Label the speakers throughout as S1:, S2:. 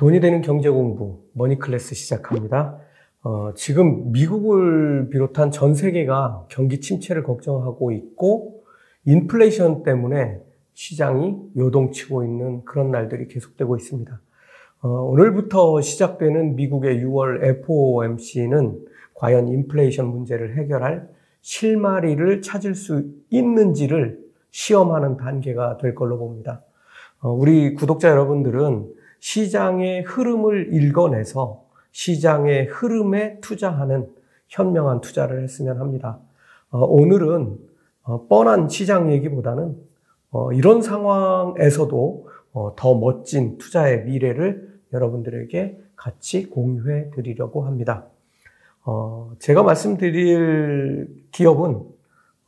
S1: 돈이 되는 경제 공부 머니 클래스 시작합니다. 어, 지금 미국을 비롯한 전 세계가 경기 침체를 걱정하고 있고 인플레이션 때문에 시장이 요동치고 있는 그런 날들이 계속되고 있습니다. 어, 오늘부터 시작되는 미국의 6월 FOMC는 과연 인플레이션 문제를 해결할 실마리를 찾을 수 있는지를 시험하는 단계가 될 걸로 봅니다. 어, 우리 구독자 여러분들은 시장의 흐름을 읽어내서 시장의 흐름에 투자하는 현명한 투자를 했으면 합니다. 어, 오늘은 어, 뻔한 시장 얘기보다는 어, 이런 상황에서도 더 멋진 투자의 미래를 여러분들에게 같이 공유해 드리려고 합니다. 제가 말씀드릴 기업은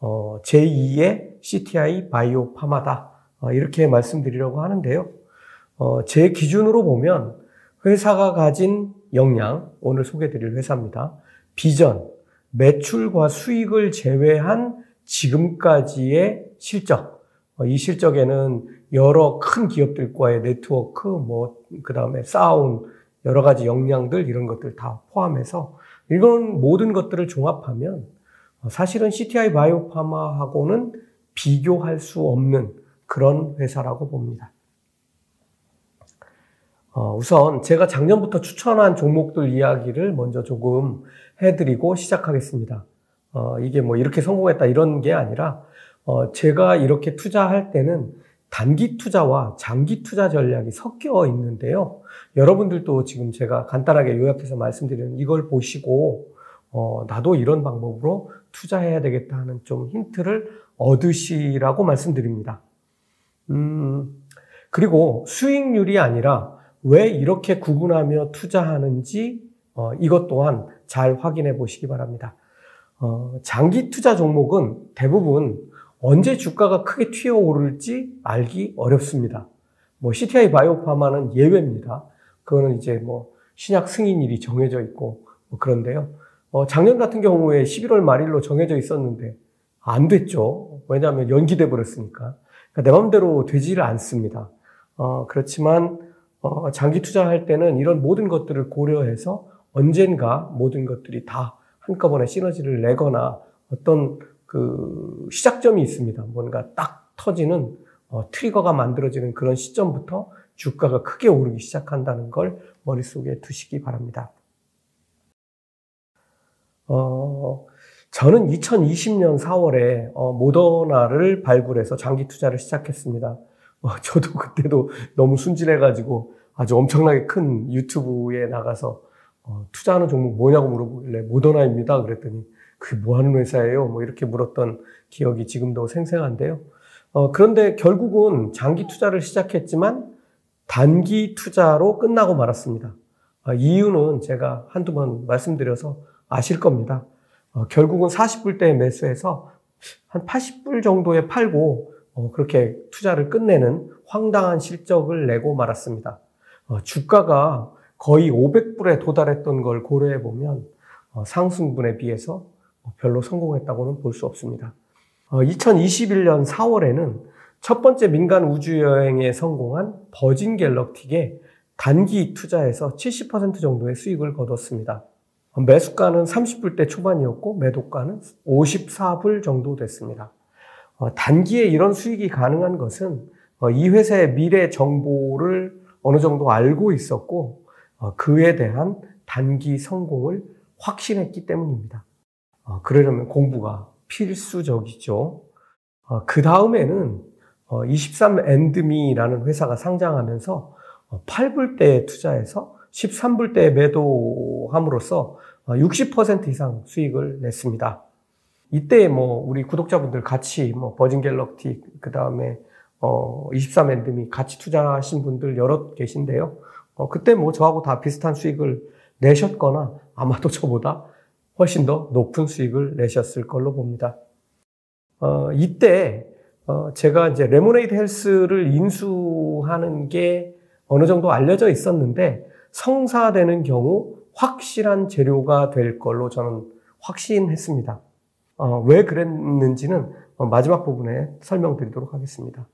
S1: 제2의 CTI 바이오 파마다 이렇게 말씀드리려고 하는데요. 어, 제 기준으로 보면 회사가 가진 역량, 오늘 소개드릴 회사입니다. 비전, 매출과 수익을 제외한 지금까지의 실적. 어, 이 실적에는 여러 큰 기업들과의 네트워크, 뭐, 그 다음에 쌓아온 여러 가지 역량들, 이런 것들 다 포함해서 이런 모든 것들을 종합하면 어, 사실은 CTI 바이오파마하고는 비교할 수 없는 그런 회사라고 봅니다. 어, 우선 제가 작년부터 추천한 종목들 이야기를 먼저 조금 해드리고 시작하겠습니다. 어, 이게 뭐 이렇게 성공했다 이런 게 아니라 어, 제가 이렇게 투자할 때는 단기 투자와 장기 투자 전략이 섞여 있는데요. 여러분들도 지금 제가 간단하게 요약해서 말씀드리는 이걸 보시고 어, 나도 이런 방법으로 투자해야 되겠다 하는 좀 힌트를 얻으시라고 말씀드립니다. 음, 그리고 수익률이 아니라 왜 이렇게 구분하며 투자하는지 어, 이것 또한 잘 확인해 보시기 바랍니다. 어, 장기 투자 종목은 대부분 언제 주가가 크게 튀어 오를지 알기 어렵습니다. 뭐 CTI 바이오파마는 예외입니다. 그거는 이제 뭐 신약 승인일이 정해져 있고 뭐 그런데요. 어, 작년 같은 경우에 11월 말일로 정해져 있었는데 안 됐죠. 왜냐하면 연기돼 버렸으니까. 그러니까 내 마음대로 되지를 않습니다. 어, 그렇지만 어, 장기 투자할 때는 이런 모든 것들을 고려해서 언젠가 모든 것들이 다 한꺼번에 시너지를 내거나 어떤 그 시작점이 있습니다. 뭔가 딱 터지는 어, 트리거가 만들어지는 그런 시점부터 주가가 크게 오르기 시작한다는 걸 머릿속에 두시기 바랍니다. 어, 저는 2020년 4월에 어, 모더나를 발굴해서 장기 투자를 시작했습니다. 어, 저도 그때도 너무 순진해가지고 아주 엄청나게 큰 유튜브에 나가서 어, 투자하는 종목 뭐냐고 물어보길래 모더나입니다. 그랬더니 그게 뭐 하는 회사예요? 뭐 이렇게 물었던 기억이 지금도 생생한데요. 어, 그런데 결국은 장기 투자를 시작했지만 단기 투자로 끝나고 말았습니다. 어, 이유는 제가 한두 번 말씀드려서 아실 겁니다. 어, 결국은 40불대에 매수해서 한 80불 정도에 팔고 어, 그렇게 투자를 끝내는 황당한 실적을 내고 말았습니다. 어, 주가가 거의 500불에 도달했던 걸 고려해 보면 어, 상승분에 비해서 별로 성공했다고는 볼 수 없습니다. 2021년 4월에는 첫 번째 민간 우주 여행에 성공한 버진 갤럭틱에 단기 투자에서 70% 정도의 수익을 거뒀습니다. 매수가는 30불대 초반이었고 매도가는 54불 정도 됐습니다. 어, 단기에 이런 수익이 가능한 것은 어, 이 회사의 미래 정보를 어느 정도 알고 있었고 어, 그에 대한 단기 성공을 확신했기 때문입니다. 그러려면 공부가 필수적이죠. 그 다음에는 23엔드미라는 회사가 상장하면서 8불대에 투자해서 13불대에 매도함으로써 60% 이상 수익을 냈습니다. 이때 뭐 우리 구독자분들 같이 뭐 버진 갤럭틱 그 다음에 어 23엔드미 같이 투자하신 분들 여러 계신데요. 어 그때 뭐 저하고 다 비슷한 수익을 내셨거나 아마도 저보다 훨씬 더 높은 수익을 내셨을 걸로 봅니다. 어 이때 어 제가 이제 레모네이드 헬스를 인수하는 게 어느 정도 알려져 있었는데 성사되는 경우 확실한 재료가 될 걸로 저는 확신했습니다. 어, 왜 그랬는지는 어, 마지막 부분에 설명드리도록 하겠습니다.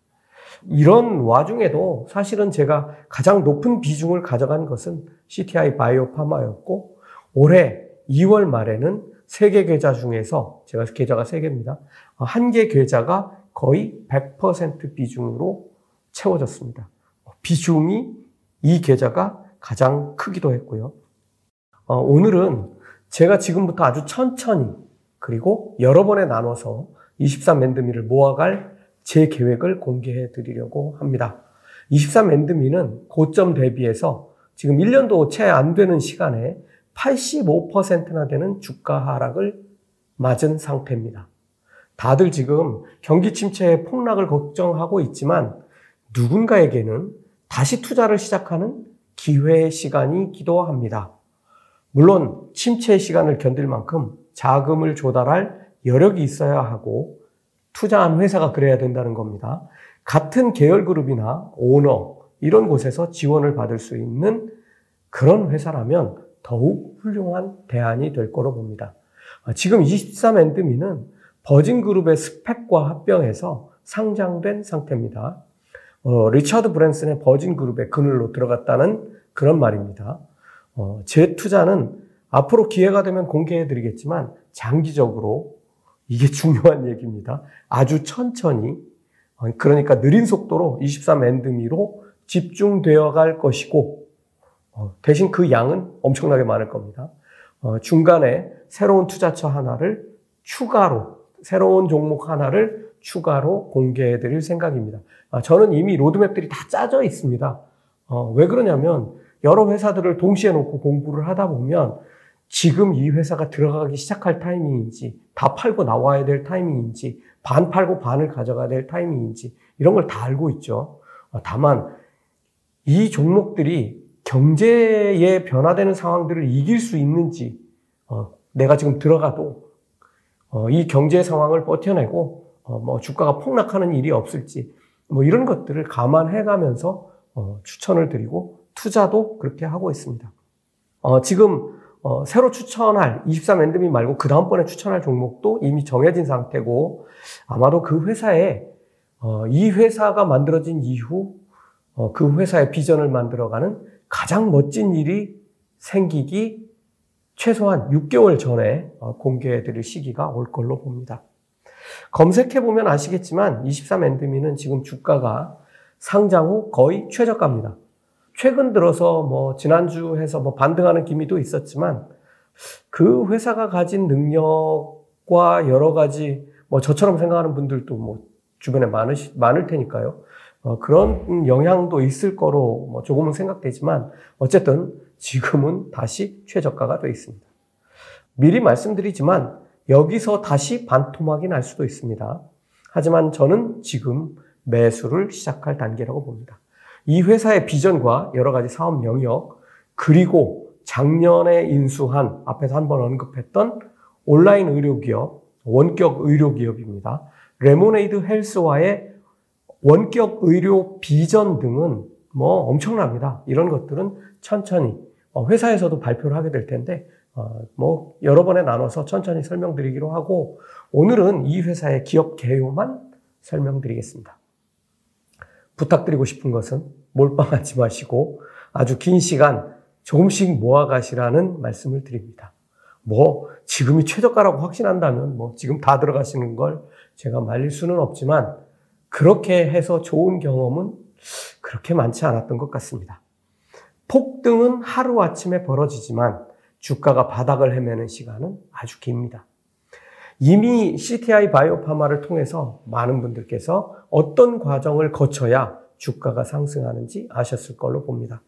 S1: 이런 와중에도 사실은 제가 가장 높은 비중을 가져간 것은 CTI 바이오파마였고 올해 2월 말에는 세 개 계좌 중에서 제가 계좌가 세 개입니다. 한 개 계좌가 거의 100% 비중으로 채워졌습니다. 비중이 이 계좌가 가장 크기도 했고요. 어, 오늘은 제가 지금부터 아주 천천히 그리고 여러 번에 나눠서 23맨드미를 모아갈 제 계획을 공개해 드리려고 합니다. 23맨드미는 고점 대비해서 지금 1년도 채 안 되는 시간에 85%나 되는 주가 하락을 맞은 상태입니다. 다들 지금 경기 침체의 폭락을 걱정하고 있지만 누군가에게는 다시 투자를 시작하는 기회의 시간이기도 합니다. 물론 침체의 시간을 견딜 만큼 자금을 조달할 여력이 있어야 하고 투자한 회사가 그래야 된다는 겁니다. 같은 계열 그룹이나 오너 이런 곳에서 지원을 받을 수 있는 그런 회사라면 더욱 훌륭한 대안이 될 거로 봅니다. 지금 23엔드미는 버진그룹의 스펙과 합병해서 상장된 상태입니다. 어, 리차드 브랜슨의 Virgin Group의 그늘로 들어갔다는 그런 말입니다. 어, 제 투자는 앞으로 기회가 되면 공개해 드리겠지만 장기적으로 이게 중요한 얘기입니다. 아주 천천히 어, 그러니까 느린 속도로 23andMe로 집중되어 갈 것이고 어, 대신 그 양은 엄청나게 많을 겁니다. 어, 중간에 새로운 투자처 하나를 추가로 새로운 종목 하나를 추가로 공개해 드릴 생각입니다. 아, 저는 이미 로드맵들이 다 짜져 있습니다. 왜 그러냐면 여러 회사들을 동시에 놓고 공부를 하다 보면 지금 이 회사가 들어가기 시작할 타이밍인지, 다 팔고 나와야 될 타이밍인지, 반 팔고 반을 가져가야 될 타이밍인지, 이런 걸 다 알고 있죠. 어, 다만, 이 종목들이 경제에 변화되는 상황들을 이길 수 있는지, 어, 내가 지금 들어가도 어, 이 경제 상황을 버텨내고 뭐 주가가 폭락하는 일이 없을지, 뭐 이런 것들을 감안해 가면서 추천을 드리고 투자도 그렇게 하고 있습니다. 지금 어, 새로 추천할 23엔드미 말고 그 다음번에 추천할 종목도 이미 정해진 상태고 아마도 그 회사에 어, 이 회사가 만들어진 이후 어, 그 회사의 비전을 만들어가는 가장 멋진 일이 생기기 최소한 6개월 전에 어, 공개해 드릴 시기가 올 걸로 봅니다. 검색해 보면 아시겠지만 23 엔드미는 지금 주가가 상장 후 거의 최저가입니다. 최근 들어서 뭐 지난주 해서 뭐 반등하는 기미도 있었지만 그 회사가 가진 능력과 여러 가지 뭐 저처럼 생각하는 분들도 뭐 주변에 많으 많을 테니까요. 어, 그런 영향도 있을 거로 뭐 조금은 생각되지만 어쨌든 지금은 다시 최저가가 되어 있습니다. 미리 말씀드리지만 여기서 다시 반토막이 날 수도 있습니다. 하지만 저는 지금 매수를 시작할 단계라고 봅니다. 이 회사의 비전과 여러 가지 사업 영역, 그리고 작년에 인수한 앞에서 한번 언급했던 온라인 의료기업, 원격 의료기업입니다. 레모네이드 헬스와의 원격 의료 비전 등은 뭐 엄청납니다. 이런 것들은 천천히 어, 회사에서도 발표를 하게 될 텐데 어, 뭐 여러 번에 나눠서 천천히 설명드리기로 하고 오늘은 이 회사의 기업 개요만 설명드리겠습니다. 부탁드리고 싶은 것은 몰빵하지 마시고 아주 긴 시간 조금씩 모아가시라는 말씀을 드립니다. 뭐 지금이 최저가라고 확신한다면 뭐 지금 다 들어가시는 걸 제가 말릴 수는 없지만 그렇게 해서 좋은 경험은 그렇게 많지 않았던 것 같습니다. 폭등은 하루아침에 벌어지지만 주가가 바닥을 헤매는 시간은 아주 깁니다. 이미 CTI 바이오파마를 통해서 많은 분들께서 어떤 과정을 거쳐야 주가가 상승하는지 아셨을 걸로 봅니다.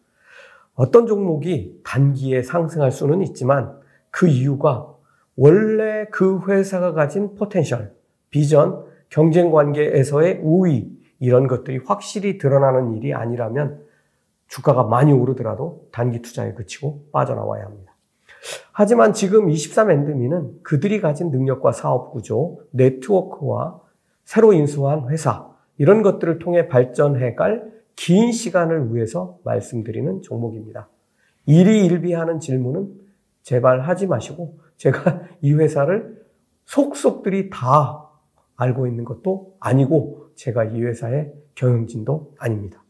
S1: 어떤 종목이 단기에 상승할 수는 있지만 그 이유가 원래 그 회사가 가진 potential, 비전, 경쟁 관계에서의 우위, 이런 것들이 확실히 드러나는 일이 아니라면 주가가 많이 오르더라도 단기 투자에 그치고 빠져나와야 합니다. 하지만 지금 23andMe는 그들이 가진 능력과 사업 구조, 네트워크와 새로 인수한 회사, 이런 것들을 통해 발전해 갈 긴 시간을 위해서 말씀드리는 종목입니다. 일희일비하는 질문은 제발 하지 마시고 제가 이 회사를 속속들이 다 알고 있는 것도 아니고 제가 이 회사의 경영진도 아닙니다.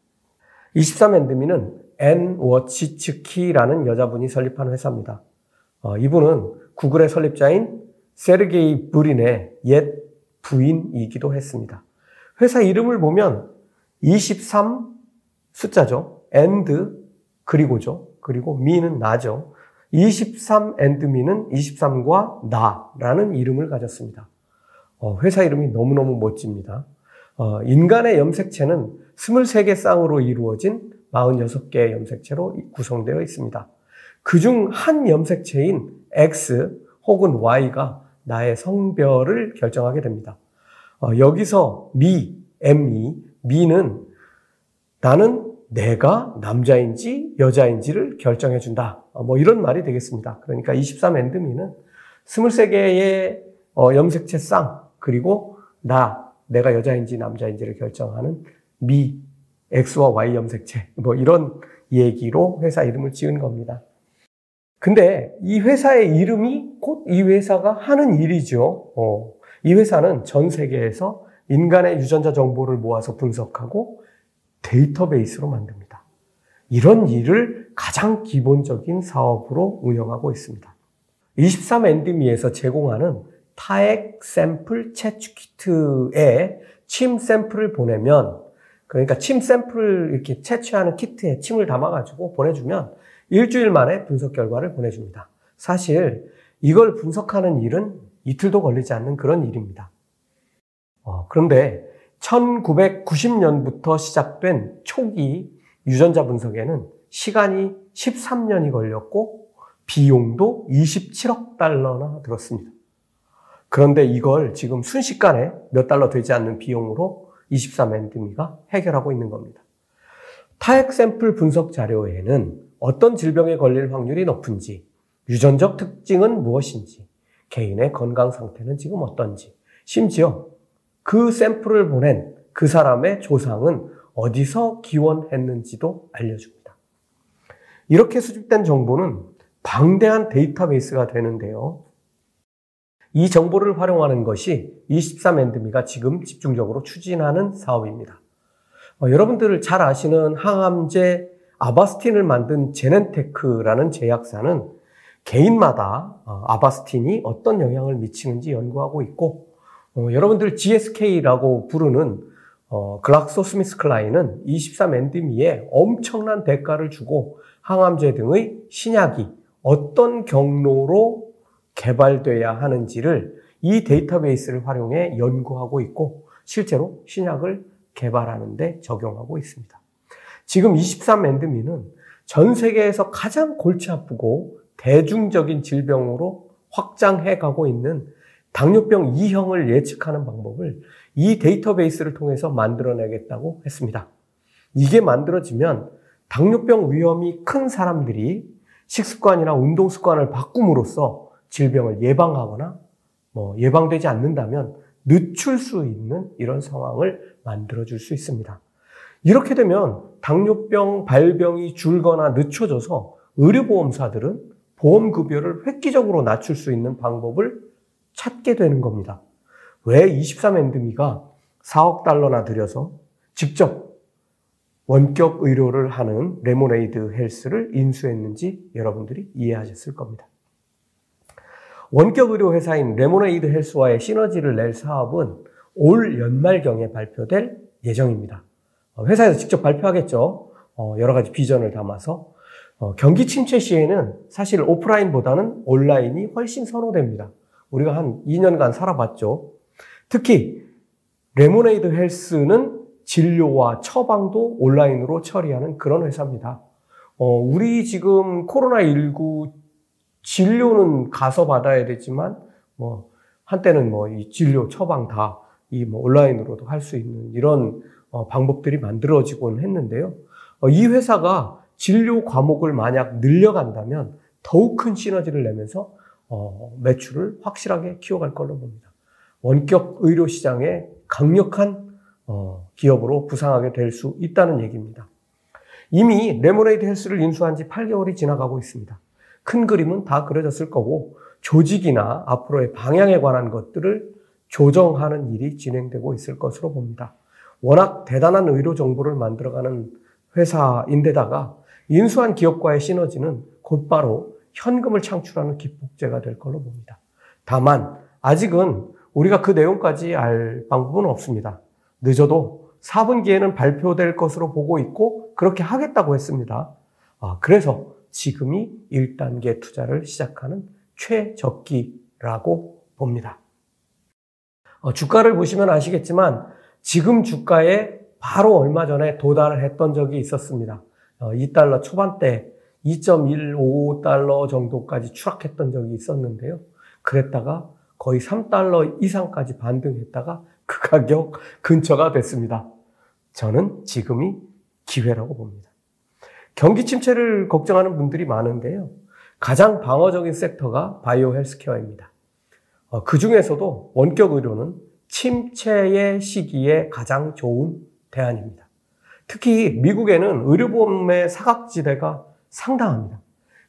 S1: 23andMe는 앤 워치츠키라는 여자분이 설립한 회사입니다. 어, 이분은 구글의 설립자인 세르게이 브린의 옛 부인이기도 했습니다. 회사 이름을 보면 23 숫자죠. and 그리고죠. 그리고 me는 나죠. 23 and me는 23과 나라는 이름을 가졌습니다. 어, 회사 이름이 너무너무 멋집니다. 어, 인간의 염색체는 23개 쌍으로 이루어진 46개의 염색체로 구성되어 있습니다. 그중 한 염색체인 X 혹은 Y가 나의 성별을 결정하게 됩니다. 어, 여기서 미, ME, 미는 나는 내가 남자인지 여자인지를 결정해 준다. 어, 뭐 이런 말이 되겠습니다. 그러니까 23 엔드미는 23개의 어, 염색체 쌍, 그리고 나, 내가 여자인지 남자인지를 결정하는 미, X와 Y 염색체, 뭐 이런 얘기로 회사 이름을 지은 겁니다. 근데 이 회사의 이름이 곧 이 회사가 하는 일이죠. 어, 이 회사는 전 세계에서 인간의 유전자 정보를 모아서 분석하고 데이터베이스로 만듭니다. 이런 일을 가장 기본적인 사업으로 운영하고 있습니다. 23엔드미에서 제공하는 타액 샘플 채취 키트에 침 샘플을 보내면 그러니까 침 샘플을 이렇게 채취하는 키트에 침을 담아가지고 보내주면 일주일 만에 분석 결과를 보내줍니다. 사실 이걸 분석하는 일은 이틀도 걸리지 않는 그런 일입니다. 어, 그런데 1990년부터 시작된 초기 유전자 분석에는 시간이 13년이 걸렸고 비용도 27억 달러나 들었습니다. 그런데 이걸 지금 순식간에 몇 달러 되지 않는 비용으로 23엔드미가 해결하고 있는 겁니다. 타액 샘플 분석 자료에는 어떤 질병에 걸릴 확률이 높은지, 유전적 특징은 무엇인지, 개인의 건강 상태는 지금 어떤지, 심지어 그 샘플을 보낸 그 사람의 조상은 어디서 기원했는지도 알려줍니다. 이렇게 수집된 정보는 방대한 데이터베이스가 되는데요. 이 정보를 활용하는 것이 23엔드미가 지금 집중적으로 추진하는 사업입니다. 어, 여러분들 잘 아시는 항암제 아바스틴을 만든 제넨테크라는 제약사는 개인마다 어, 아바스틴이 어떤 영향을 미치는지 연구하고 있고 어, 여러분들 GSK라고 부르는 어, 글락소스미스클라인은 23엔드미에 엄청난 대가를 주고 항암제 등의 신약이 어떤 경로로 개발돼야 하는지를 이 데이터베이스를 활용해 연구하고 있고 실제로 신약을 개발하는데 적용하고 있습니다. 지금 23 엔드미는 전 세계에서 가장 골치 아프고 대중적인 질병으로 확장해 가고 있는 당뇨병 2형을 예측하는 방법을 이 데이터베이스를 통해서 만들어내겠다고 했습니다. 이게 만들어지면 당뇨병 위험이 큰 사람들이 식습관이나 운동 습관을 바꿈으로써 질병을 예방하거나 뭐 예방되지 않는다면 늦출 수 있는 이런 상황을 만들어 줄 수 있습니다. 이렇게 되면 당뇨병 발병이 줄거나 늦춰져서 의료보험사들은 보험급여를 획기적으로 낮출 수 있는 방법을 찾게 되는 겁니다. 왜 23엔드미가 4억 달러나 들여서 직접 원격 의료를 하는 레모네이드 헬스를 인수했는지 여러분들이 이해하셨을 겁니다. 원격 의료 회사인 Lemonaid Health와의 시너지를 낼 사업은 올 연말경에 발표될 예정입니다. 어, 회사에서 직접 발표하겠죠. 어, 여러 가지 비전을 담아서. 어, 경기 침체 시에는 사실 오프라인보다는 온라인이 훨씬 선호됩니다. 우리가 한 2년간 살아봤죠. 특히 Lemonaid Health는 진료와 처방도 온라인으로 처리하는 그런 회사입니다. 우리 지금 코로나19 진료는 가서 받아야 되지만 뭐 한때는 뭐 이 진료 처방 다 이 뭐 온라인으로도 할 수 있는 이런 어 방법들이 만들어지곤 했는데요. 어이 회사가 진료 과목을 만약 늘려간다면 더욱 큰 시너지를 내면서 어 매출을 확실하게 키워갈 걸로 봅니다. 원격 의료 시장에 강력한 어 기업으로 부상하게 될 수 있다는 얘기입니다. 이미 레모네이드 헬스를 인수한 지 8개월이 지나가고 있습니다. 큰 그림은 다 그려졌을 거고 조직이나 앞으로의 방향에 관한 것들을 조정하는 일이 진행되고 있을 것으로 봅니다. 워낙 대단한 의료 정보를 만들어가는 회사인데다가 인수한 기업과의 시너지는 곧바로 현금을 창출하는 기폭제가 될 걸로 봅니다. 다만 아직은 우리가 그 내용까지 알 방법은 없습니다. 늦어도 4분기에는 발표될 것으로 보고 있고 그렇게 하겠다고 했습니다. 아, 그래서 지금이 1단계 투자를 시작하는 최적기라고 봅니다. 어, 주가를 보시면 아시겠지만 지금 주가에 바로 얼마 전에 도달을 했던 적이 있었습니다. 어, 2달러 초반대 2.15달러 정도까지 추락했던 적이 있었는데요. 그랬다가 거의 3달러 이상까지 반등했다가 그 가격 근처가 됐습니다. 저는 지금이 기회라고 봅니다. 경기 침체를 걱정하는 분들이 많은데요. 가장 방어적인 섹터가 바이오 헬스케어입니다. 어, 그 중에서도 원격 의료는 침체의 시기에 가장 좋은 대안입니다. 특히 미국에는 의료보험의 사각지대가 상당합니다.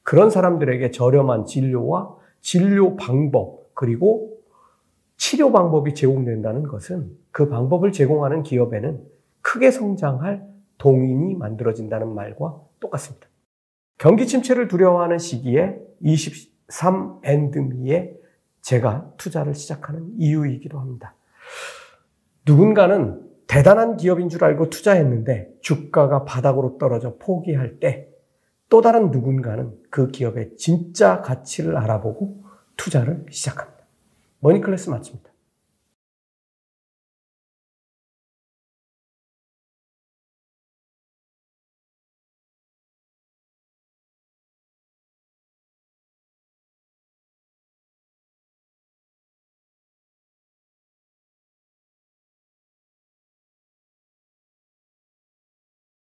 S1: 그런 사람들에게 저렴한 진료와 진료 방법, 그리고 치료 방법이 제공된다는 것은 그 방법을 제공하는 기업에는 크게 성장할 동인이 만들어진다는 말과 똑같습니다. 경기 침체를 두려워하는 시기에 23 엔드미에 제가 투자를 시작하는 이유이기도 합니다. 누군가는 대단한 기업인 줄 알고 투자했는데 주가가 바닥으로 떨어져 포기할 때 또 다른 누군가는 그 기업의 진짜 가치를 알아보고 투자를 시작합니다. 머니클래스 마칩니다.